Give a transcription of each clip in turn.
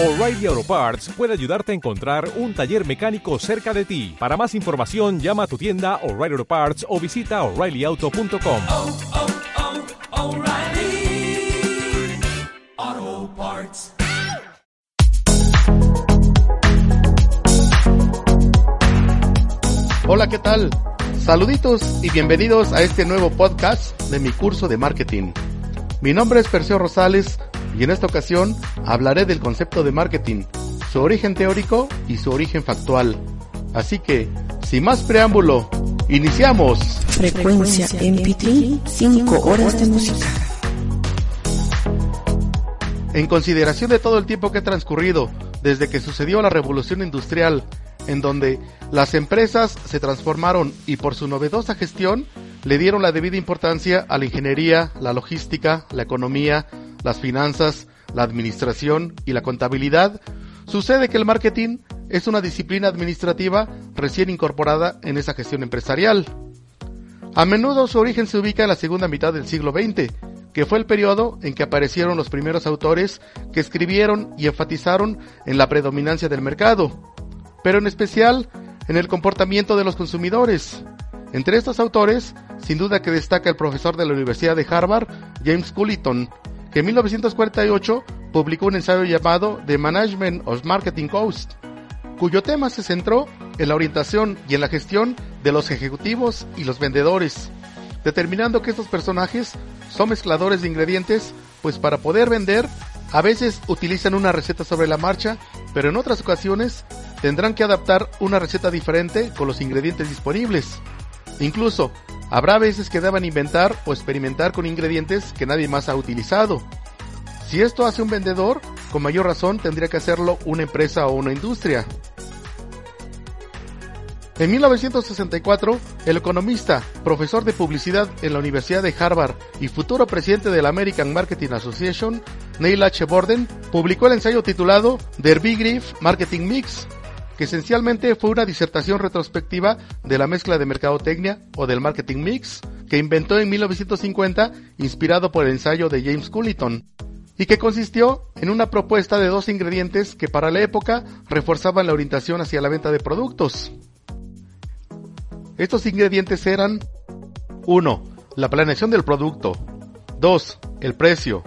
O'Reilly Auto Parts puede ayudarte a encontrar un taller mecánico cerca de ti. Para más información, llama a tu tienda O'Reilly Auto Parts o visita oreillyauto.com. oh, oh, O'Reilly Auto Parts. Hola, ¿qué tal? Saluditos y bienvenidos a este nuevo podcast de mi curso de marketing. Mi nombre es Perseo Rosales y en esta ocasión hablaré del concepto de marketing, su origen teórico y su origen factual. Así que, sin más preámbulo, iniciamos. Frecuencia MP3, 5 horas de música. En consideración de todo el tiempo que ha transcurrido desde que sucedió la revolución industrial, en donde las empresas se transformaron y por su novedosa gestión le dieron la debida importancia a la ingeniería, la logística, la economía, las finanzas, la administración y la contabilidad, sucede que el marketing es una disciplina administrativa recién incorporada en esa gestión empresarial. A menudo su origen se ubica en la segunda mitad del siglo XX, que fue el periodo en que aparecieron los primeros autores que escribieron y enfatizaron en la predominancia del mercado, pero en especial en el comportamiento de los consumidores. Entre estos autores, sin duda que destaca el profesor de la Universidad de Harvard, James Culliton, que en 1948 publicó un ensayo llamado The Management of Marketing Cost, cuyo tema se centró en la orientación y en la gestión de los ejecutivos y los vendedores, determinando que estos personajes son mezcladores de ingredientes, pues para poder vender, a veces utilizan una receta sobre la marcha, pero en otras ocasiones tendrán que adaptar una receta diferente con los ingredientes disponibles. Incluso, habrá veces que deban inventar o experimentar con ingredientes que nadie más ha utilizado. Si esto hace un vendedor, con mayor razón tendría que hacerlo una empresa o una industria. En 1964, el economista, profesor de publicidad en la Universidad de Harvard y futuro presidente de la American Marketing Association, Neil H. Borden, publicó el ensayo titulado Der Begriff Marketing Mix, que esencialmente fue una disertación retrospectiva de la mezcla de mercadotecnia o del marketing mix que inventó en 1950 inspirado por el ensayo de James Culliton y que consistió en una propuesta de dos ingredientes que para la época reforzaban la orientación hacia la venta de productos. Estos ingredientes eran 1. La planeación del producto 2. El precio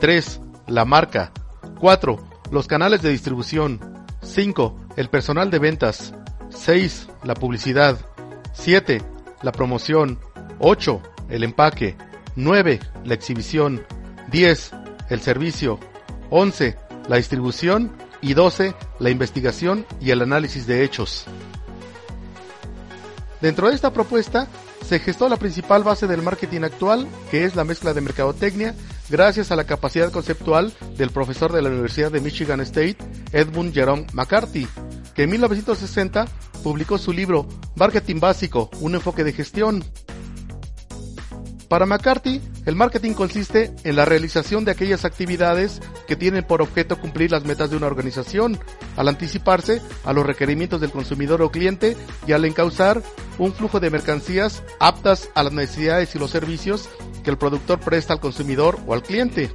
3. La marca 4. Los canales de distribución 5. El personal de ventas 6. La publicidad 7. La promoción 8. El empaque 9. La exhibición 10. El servicio 11. La distribución y 12. La investigación y el análisis de hechos. Dentro de esta propuesta se gestó la principal base del marketing actual, que es la mezcla de mercadotecnia, gracias a la capacidad conceptual del profesor de la Universidad de Michigan State, Edmund Jerome McCarthy, que en 1960 publicó su libro Marketing Básico, un enfoque de gestión. Para McCarthy, el marketing consiste en la realización de aquellas actividades que tienen por objeto cumplir las metas de una organización, al anticiparse a los requerimientos del consumidor o cliente y al encauzar un flujo de mercancías aptas a las necesidades y los servicios que el productor presta al consumidor o al cliente.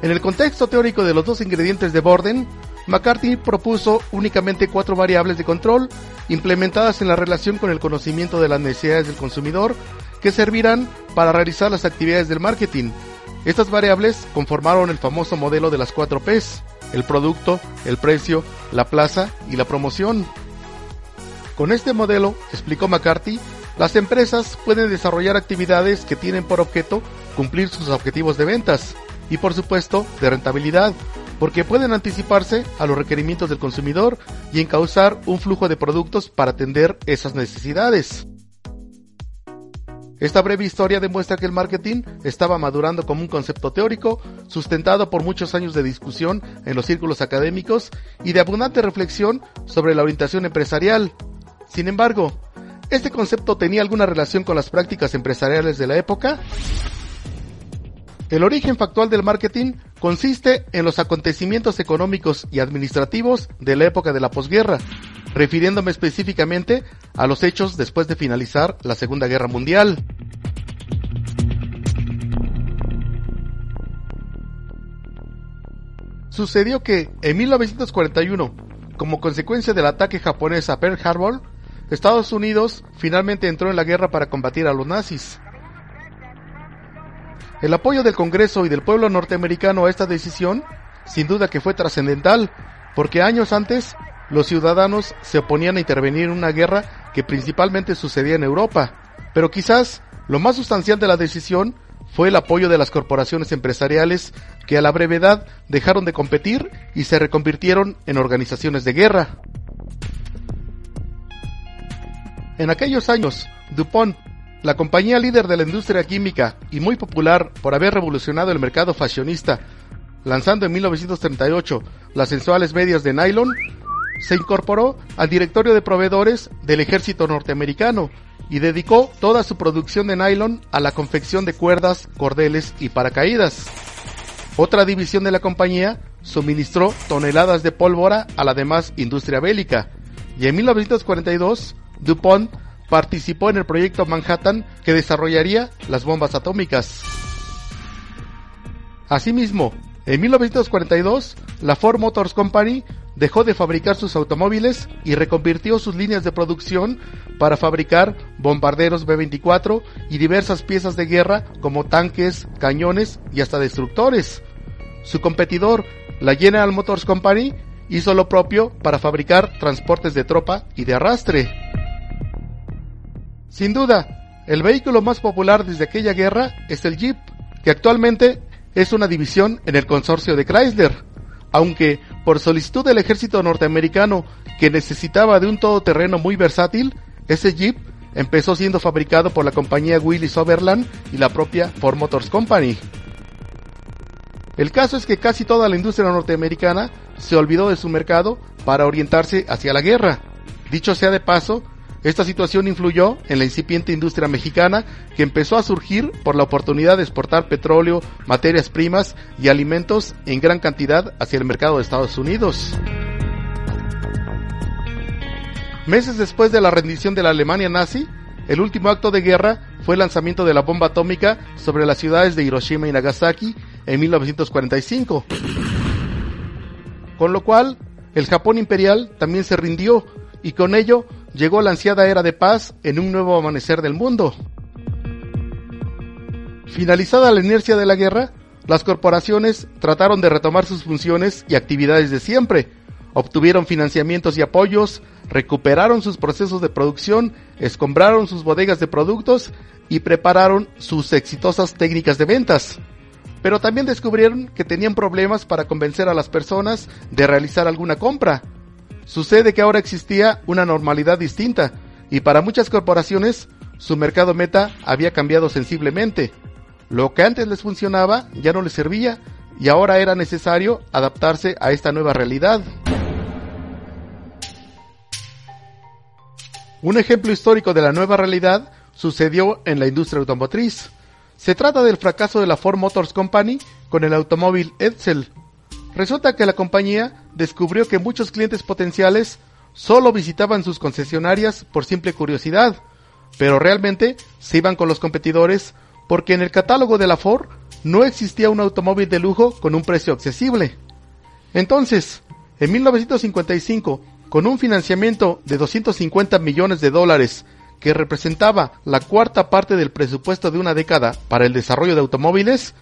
En el contexto teórico de los dos ingredientes de Borden, McCarthy propuso únicamente cuatro variables de control implementadas en la relación con el conocimiento de las necesidades del consumidor que servirán para realizar las actividades del marketing. Estas variables conformaron el famoso modelo de las 4 Ps, el producto, el precio, la plaza y la promoción. Con este modelo, explicó McCarthy, las empresas pueden desarrollar actividades que tienen por objeto cumplir sus objetivos de ventas y por supuesto de rentabilidad, porque pueden anticiparse a los requerimientos del consumidor y encauzar un flujo de productos para atender esas necesidades. Esta breve historia demuestra que el marketing estaba madurando como un concepto teórico, sustentado por muchos años de discusión en los círculos académicos y de abundante reflexión sobre la orientación empresarial. Sin embargo, ¿este concepto tenía alguna relación con las prácticas empresariales de la época? El origen factual del marketing consiste en los acontecimientos económicos y administrativos de la época de la posguerra, refiriéndome específicamente a los hechos después de finalizar la Segunda Guerra Mundial. Sucedió que en 1941, como consecuencia del ataque japonés a Pearl Harbor, Estados Unidos finalmente entró en la guerra para combatir a los nazis. El apoyo del Congreso y del pueblo norteamericano a esta decisión, sin duda que fue trascendental, porque años antes los ciudadanos se oponían a intervenir en una guerra que principalmente sucedía en Europa, pero quizás lo más sustancial de la decisión fue el apoyo de las corporaciones empresariales que a la brevedad dejaron de competir y se reconvirtieron en organizaciones de guerra. En aquellos años, DuPont, la compañía líder de la industria química y muy popular por haber revolucionado el mercado fashionista, lanzando en 1938 las sensuales medias de nylon, se incorporó al directorio de proveedores del ejército norteamericano y dedicó toda su producción de nylon a la confección de cuerdas, cordeles y paracaídas. Otra división de la compañía suministró toneladas de pólvora a la demás industria bélica y en 1942 DuPont participó en el proyecto Manhattan que desarrollaría las bombas atómicas. Asimismo, en 1942, la Ford Motors Company dejó de fabricar sus automóviles y reconvirtió sus líneas de producción para fabricar bombarderos B-24 y diversas piezas de guerra como tanques, cañones y hasta destructores. Su competidor, la General Motors Company, hizo lo propio para fabricar transportes de tropa y de arrastre. Sin duda, el vehículo más popular desde aquella guerra es el Jeep, que actualmente es una división en el consorcio de Chrysler, aunque por solicitud del ejército norteamericano que necesitaba de un todoterreno muy versátil, ese Jeep empezó siendo fabricado por la compañía Willis Overland y la propia Ford Motors Company. El caso es que casi toda la industria norteamericana se olvidó de su mercado para orientarse hacia la guerra. Dicho sea de paso, esta situación influyó en la incipiente industria mexicana que empezó a surgir por la oportunidad de exportar petróleo, materias primas y alimentos en gran cantidad hacia el mercado de Estados Unidos. Meses después de la rendición de la Alemania nazi, el último acto de guerra fue el lanzamiento de la bomba atómica sobre las ciudades de Hiroshima y Nagasaki en 1945. Con lo cual, el Japón imperial también se rindió y con ello llegó la ansiada era de paz en un nuevo amanecer del mundo. Finalizada la inercia de la guerra, las corporaciones trataron de retomar sus funciones y actividades de siempre, obtuvieron financiamientos y apoyos, recuperaron sus procesos de producción, escombraron sus bodegas de productos y prepararon sus exitosas técnicas de ventas. Pero también descubrieron que tenían problemas para convencer a las personas de realizar alguna compra, Sucede que ahora existía una normalidad distinta y para muchas corporaciones su mercado meta había cambiado sensiblemente. Lo que antes les funcionaba ya no les servía y ahora era necesario adaptarse a esta nueva realidad. Un ejemplo histórico de la nueva realidad sucedió en la industria automotriz. Se trata del fracaso de la Ford Motors Company con el automóvil Edsel, Resulta que la compañía descubrió que muchos clientes potenciales solo visitaban sus concesionarias por simple curiosidad, pero realmente se iban con los competidores porque en el catálogo de la Ford no existía un automóvil de lujo con un precio accesible. Entonces, en 1955, con un financiamiento de 250 millones de dólares que representaba la cuarta parte del presupuesto de una década para el desarrollo de automóviles,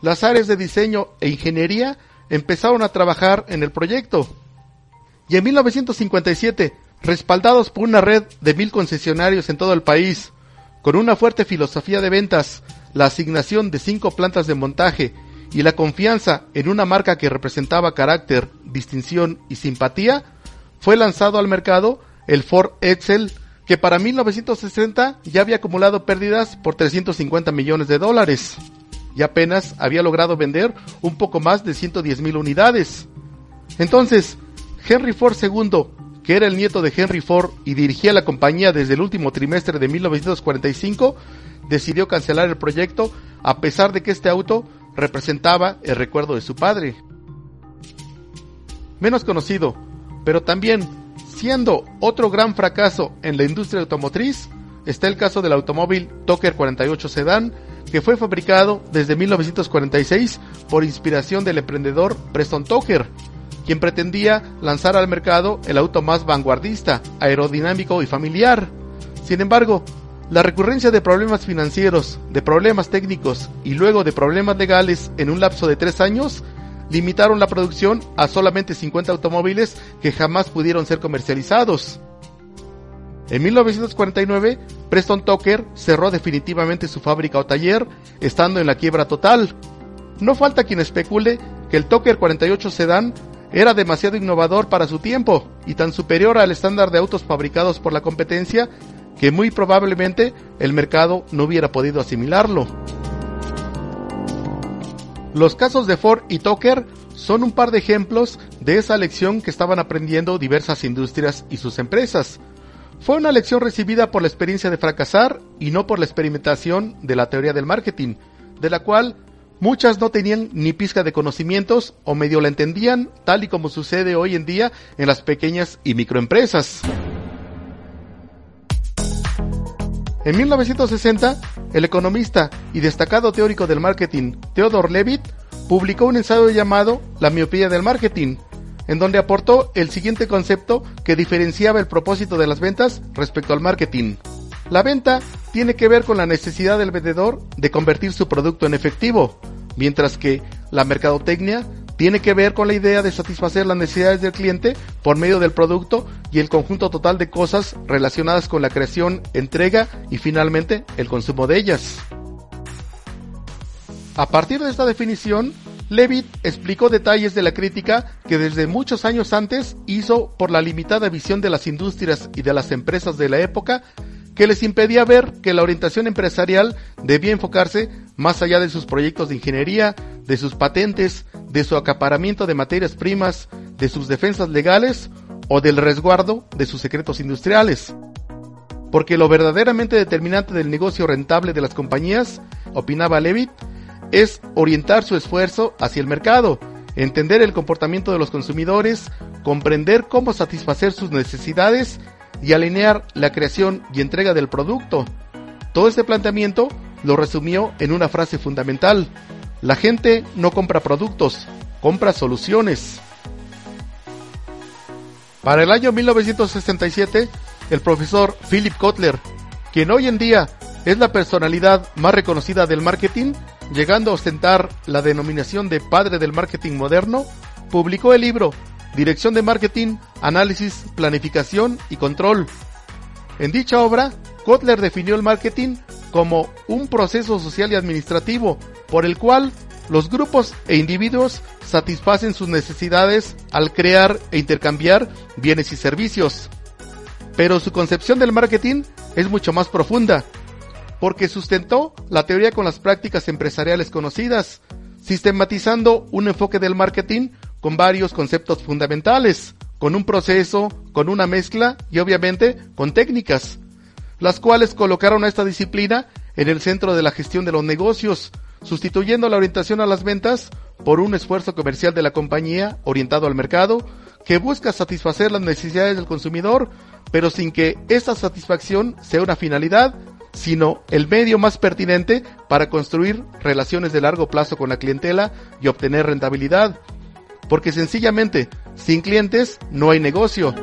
las áreas de diseño e ingeniería empezaron a trabajar en el proyecto. Y en 1957, respaldados por una red de mil concesionarios en todo el país, con una fuerte filosofía de ventas, la asignación de cinco plantas de montaje y la confianza en una marca que representaba carácter, distinción y simpatía, fue lanzado al mercado el Ford Excel, que para 1960 ya había acumulado pérdidas por 350 millones de dólares y apenas había logrado vender un poco más de 110 mil unidades. Entonces, Henry Ford II, que era el nieto de Henry Ford y dirigía la compañía desde el último trimestre de 1945, decidió cancelar el proyecto a pesar de que este auto representaba el recuerdo de su padre. Menos conocido, pero también siendo otro gran fracaso en la industria automotriz, está el caso del automóvil Toker 48 Sedan que fue fabricado desde 1946 por inspiración del emprendedor Preston Tucker, quien pretendía lanzar al mercado el auto más vanguardista, aerodinámico y familiar. Sin embargo, la recurrencia de problemas financieros, de problemas técnicos y luego de problemas legales en un lapso de tres años limitaron la producción a solamente 50 automóviles que jamás pudieron ser comercializados. En 1949, Preston Tucker cerró definitivamente su fábrica o taller, estando en la quiebra total. No falta quien especule que el Tucker 48 Sedan era demasiado innovador para su tiempo y tan superior al estándar de autos fabricados por la competencia que muy probablemente el mercado no hubiera podido asimilarlo. Los casos de Ford y Tucker son un par de ejemplos de esa lección que estaban aprendiendo diversas industrias y sus empresas. Fue una lección recibida por la experiencia de fracasar y no por la experimentación de la teoría del marketing, de la cual muchas no tenían ni pizca de conocimientos o medio la entendían, tal y como sucede hoy en día en las pequeñas y microempresas. En 1960, el economista y destacado teórico del marketing Theodore Levitt publicó un ensayo llamado La miopía del marketing, en donde aportó el siguiente concepto que diferenciaba el propósito de las ventas respecto al marketing. La venta tiene que ver con la necesidad del vendedor de convertir su producto en efectivo, mientras que la mercadotecnia tiene que ver con la idea de satisfacer las necesidades del cliente por medio del producto y el conjunto total de cosas relacionadas con la creación, entrega y finalmente el consumo de ellas. A partir de esta definición, Levitt explicó detalles de la crítica que desde muchos años antes hizo por la limitada visión de las industrias y de las empresas de la época que les impedía ver que la orientación empresarial debía enfocarse más allá de sus proyectos de ingeniería, de sus patentes, de su acaparamiento de materias primas, de sus defensas legales o del resguardo de sus secretos industriales. Porque lo verdaderamente determinante del negocio rentable de las compañías, opinaba Levitt, es orientar su esfuerzo hacia el mercado, entender el comportamiento de los consumidores, comprender cómo satisfacer sus necesidades y alinear la creación y entrega del producto. Todo este planteamiento lo resumió en una frase fundamental. La gente no compra productos, compra soluciones. Para el año 1967, el profesor Philip Kotler, quien hoy en día es la personalidad más reconocida del marketing, llegando a ostentar la denominación de padre del marketing moderno, publicó el libro Dirección de Marketing, Análisis, Planificación y Control. En dicha obra, Kotler definió el marketing como un proceso social y administrativo por el cual los grupos e individuos satisfacen sus necesidades al crear e intercambiar bienes y servicios. Pero su concepción del marketing es mucho más profunda, porque sustentó la teoría con las prácticas empresariales conocidas, sistematizando un enfoque del marketing con varios conceptos fundamentales, con un proceso, con una mezcla y obviamente con técnicas, las cuales colocaron a esta disciplina en el centro de la gestión de los negocios, sustituyendo la orientación a las ventas por un esfuerzo comercial de la compañía orientado al mercado que busca satisfacer las necesidades del consumidor, pero sin que esta satisfacción sea una finalidad, sino el medio más pertinente para construir relaciones de largo plazo con la clientela y obtener rentabilidad. Porque sencillamente, sin clientes no hay negocio.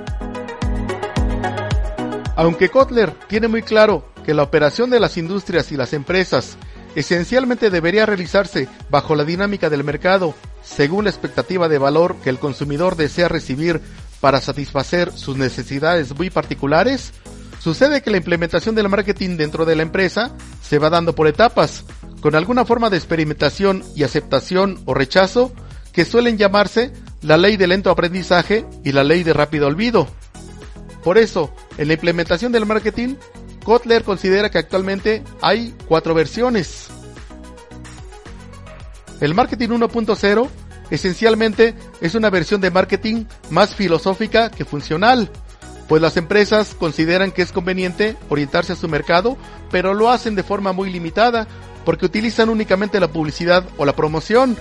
Aunque Kotler tiene muy claro que la operación de las industrias y las empresas esencialmente debería realizarse bajo la dinámica del mercado, según la expectativa de valor que el consumidor desea recibir para satisfacer sus necesidades muy particulares, sucede que la implementación del marketing dentro de la empresa se va dando por etapas, con alguna forma de experimentación y aceptación o rechazo que suelen llamarse la ley de lento aprendizaje y la ley de rápido olvido. Por eso, en la implementación del marketing, Kotler considera que actualmente hay cuatro versiones. El marketing 1.0 esencialmente es una versión de marketing más filosófica que funcional, pues las empresas consideran que es conveniente orientarse a su mercado, pero lo hacen de forma muy limitada, porque utilizan únicamente la publicidad o la promoción.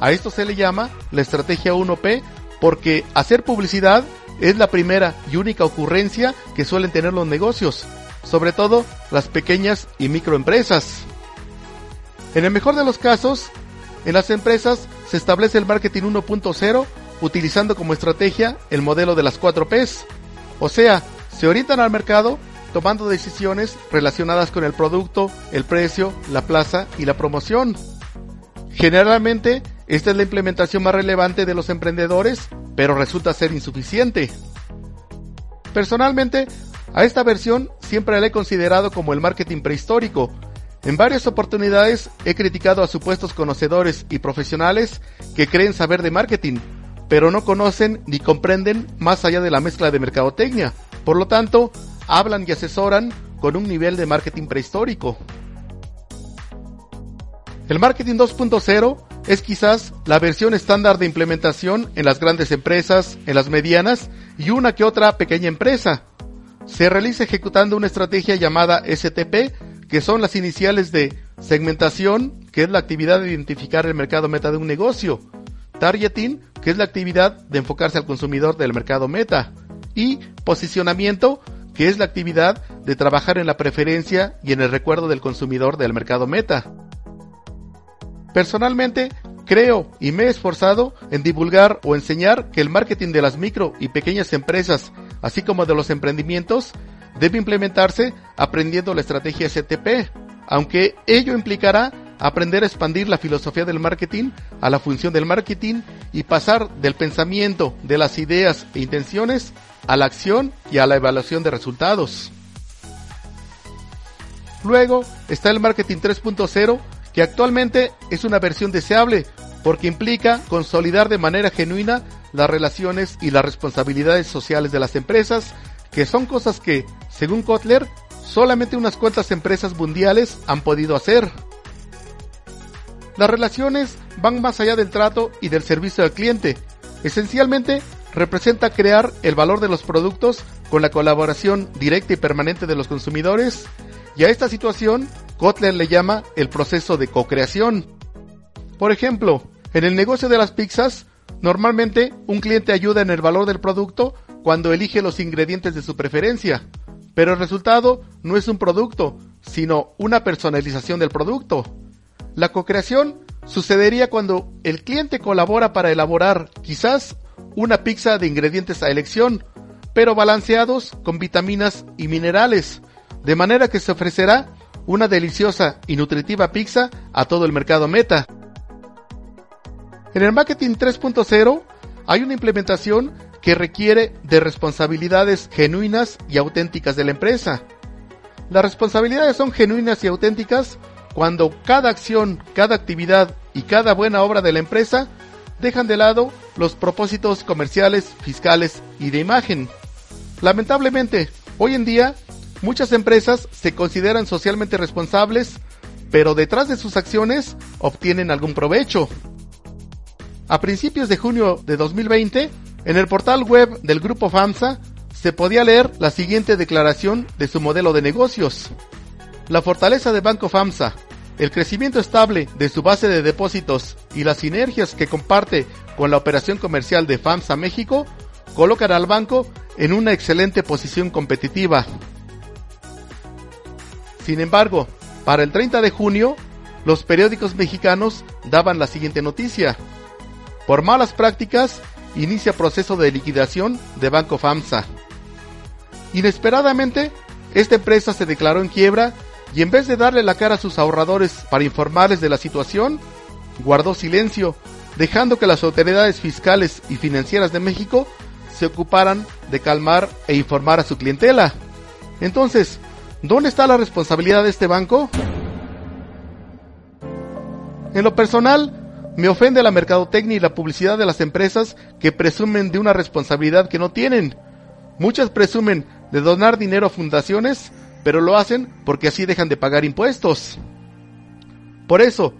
A esto se le llama la estrategia 1P, porque hacer publicidad es la primera y única ocurrencia que suelen tener los negocios, sobre todo las pequeñas y microempresas. En el mejor de los casos, en las empresas se establece el marketing 1.0 utilizando como estrategia el modelo de las 4 Ps. O sea, se orientan al mercado tomando decisiones relacionadas con el producto, el precio, la plaza y la promoción. Generalmente, esta es la implementación más relevante de los emprendedores, pero resulta ser insuficiente. Personalmente, a esta versión siempre la he considerado como el marketing prehistórico. En varias oportunidades he criticado a supuestos conocedores y profesionales que creen saber de marketing, pero no conocen ni comprenden más allá de la mezcla de mercadotecnia. Por lo tanto, hablan y asesoran con un nivel de marketing prehistórico. El marketing 2.0 es quizás la versión estándar de implementación en las grandes empresas, en las medianas y una que otra pequeña empresa. Se realiza ejecutando una estrategia llamada STP, que son las iniciales de segmentación, que es la actividad de identificar el mercado meta de un negocio, targeting, que es la actividad de enfocarse al consumidor del mercado meta, y posicionamiento, que es la actividad de trabajar en la preferencia y en el recuerdo del consumidor del mercado meta. Personalmente, creo y me he esforzado en divulgar o enseñar que el marketing de las micro y pequeñas empresas, así como de los emprendimientos, debe implementarse aprendiendo la estrategia STP, aunque ello implicará aprender a expandir la filosofía del marketing a la función del marketing y pasar del pensamiento, de las ideas e intenciones a la acción y a la evaluación de resultados. Luego está el marketing 3.0, que actualmente es una versión deseable porque implica consolidar de manera genuina las relaciones y las responsabilidades sociales de las empresas, que son cosas que, según Kotler, solamente unas cuantas empresas mundiales han podido hacer. Las relaciones van más allá del trato y del servicio al cliente. Esencialmente representa crear el valor de los productos con la colaboración directa y permanente de los consumidores y a esta situación Kotler le llama el proceso de co-creación. Por ejemplo, en el negocio de las pizzas, normalmente un cliente ayuda en el valor del producto cuando elige los ingredientes de su preferencia, pero el resultado no es un producto, sino una personalización del producto. La co-creación sucedería cuando el cliente colabora para elaborar quizás una pizza de ingredientes a elección, pero balanceados con vitaminas y minerales, de manera que se ofrecerá una deliciosa y nutritiva pizza a todo el mercado meta. En el marketing 3.0 hay una implementación que requiere de responsabilidades genuinas y auténticas de la empresa. Las responsabilidades son genuinas y auténticas cuando cada acción, cada actividad y cada buena obra de la empresa dejan de lado los propósitos comerciales, fiscales y de imagen. Lamentablemente, hoy en día, muchas empresas se consideran socialmente responsables, pero detrás de sus acciones obtienen algún provecho. A principios de junio de 2020, en el portal web del grupo FAMSA, se podía leer la siguiente declaración de su modelo de negocios. La fortaleza de Banco FAMSA, el crecimiento estable de su base de depósitos y las sinergias que comparte con la operación comercial de FAMSA México colocan al banco en una excelente posición competitiva. Sin embargo, para el 30 de junio, los periódicos mexicanos daban la siguiente noticia. Por malas prácticas, inicia proceso de liquidación de Banco FAMSA. Inesperadamente, esta empresa se declaró en quiebra y en vez de darle la cara a sus ahorradores para informarles de la situación, guardó silencio, dejando que las autoridades fiscales y financieras de México se ocuparan de calmar e informar a su clientela. Entonces, ¿dónde está la responsabilidad de este banco? En lo personal, me ofende la mercadotecnia y la publicidad de las empresas que presumen de una responsabilidad que no tienen. Muchas presumen de donar dinero a fundaciones pero lo hacen porque así dejan de pagar impuestos. Por eso,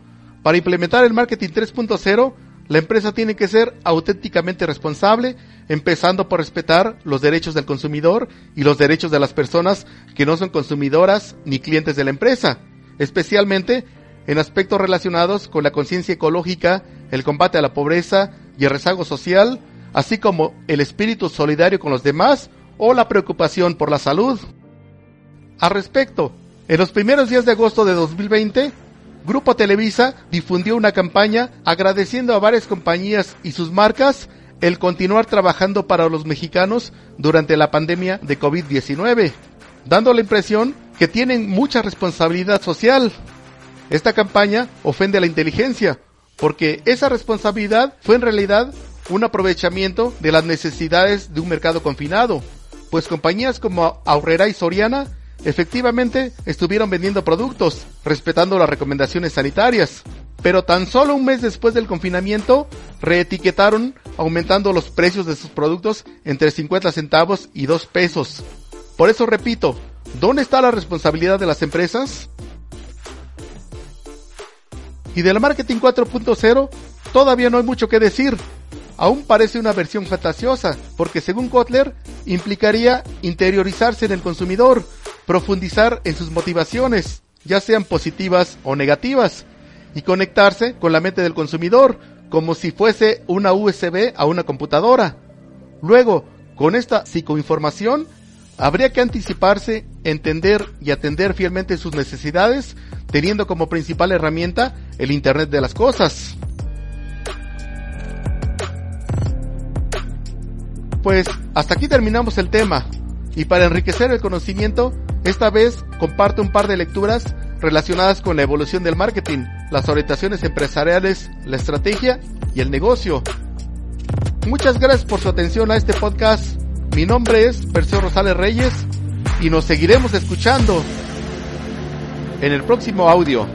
para implementar el marketing 3.0, la empresa tiene que ser auténticamente responsable, empezando por respetar los derechos del consumidor y los derechos de las personas que no son consumidoras ni clientes de la empresa, especialmente en aspectos relacionados con la conciencia ecológica, el combate a la pobreza y el rezago social, así como el espíritu solidario con los demás o la preocupación por la salud. Al respecto, en los primeros días de agosto de 2020, Grupo Televisa difundió una campaña agradeciendo a varias compañías y sus marcas el continuar trabajando para los mexicanos durante la pandemia de COVID-19, dando la impresión que tienen mucha responsabilidad social. Esta campaña ofende a la inteligencia, porque esa responsabilidad fue en realidad un aprovechamiento de las necesidades de un mercado confinado, pues compañías como Aurrera y Soriana efectivamente estuvieron vendiendo productos, respetando las recomendaciones sanitarias, pero tan solo un mes después del confinamiento reetiquetaron aumentando los precios de sus productos entre 50 centavos y 2 pesos. Por eso repito, ¿dónde está la responsabilidad de las empresas? Y del marketing 4.0 todavía no hay mucho que decir. Aún parece una versión fantasiosa, porque según Kotler implicaría interiorizarse en el consumidor, profundizar en sus motivaciones, ya sean positivas o negativas, y conectarse con la mente del consumidor, como si fuese una USB a una computadora. Luego, con esta psicoinformación, habría que anticiparse, entender y atender fielmente sus necesidades, teniendo como principal herramienta el Internet de las Cosas. Pues hasta aquí terminamos el tema, y para enriquecer el conocimiento, esta vez comparto un par de lecturas relacionadas con la evolución del marketing, las orientaciones empresariales, la estrategia y el negocio. Muchas gracias por su atención a este podcast. Mi nombre es Perseo Rosales Reyes y nos seguiremos escuchando en el próximo audio.